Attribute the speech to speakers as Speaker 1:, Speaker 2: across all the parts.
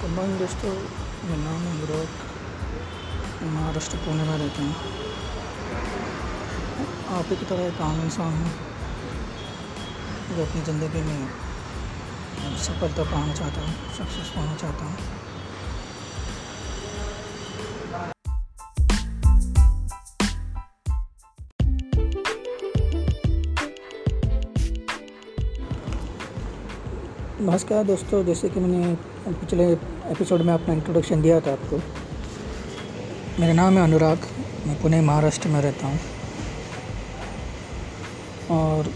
Speaker 1: Good morning दोस्तों मेरा नाम अनुराग महाराष्ट्र पुणे में रहता हूँ आप ही की तरह एक आम इंसान हूँ जो अपनी ज़िंदगी में सफलता पाना चाहता हूँ सक्सेस पाना चाहता हूँ नमस्कार दोस्तों, जैसे कि मैंने पिछले एपिसोड में अपना इंट्रोडक्शन दिया था आपको। मेरा नाम है अनुराग, मैं पुणे, महाराष्ट्र में रहता हूँ। और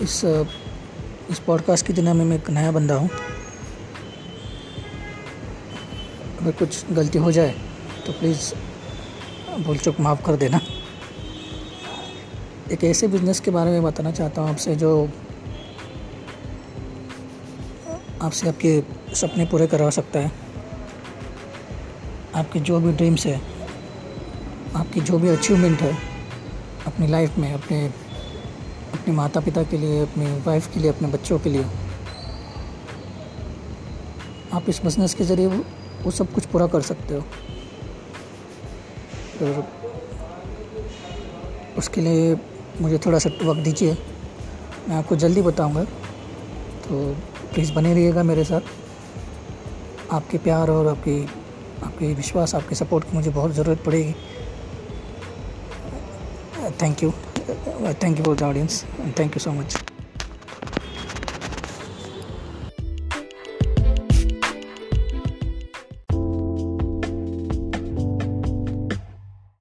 Speaker 1: इस इस पॉडकास्ट की दुनिया में मैं एक नया बंदा हूँ। अगर कुछ गलती हो जाए तो प्लीज़ भूल चुक माफ़ कर देना। एक ऐसे बिज़नेस के बारे में बताना चाहता हूँ आपसे जो आपसे आपके सपने पूरे करवा सकता है। आपके जो भी ड्रीम्स है आपकी जो भी अचीवमेंट है अपनी लाइफ में अपने अपने माता पिता के लिए अपनी वाइफ के लिए अपने बच्चों के लिए आप इस बिज़नेस के ज़रिए वो, सब कुछ पूरा कर सकते हो। तो उसके लिए मुझे थोड़ा सा वक्त दीजिए। मैं आपको जल्दी बताऊँगा। तो प्लीज़ बने रहिएगा मेरे साथ। आपके प्यार और आपकी, आपके विश्वास, आपके सपोर्ट की मुझे बहुत ज़रूरत पड़ेगी। Thank you thank you for the audience and thank you so much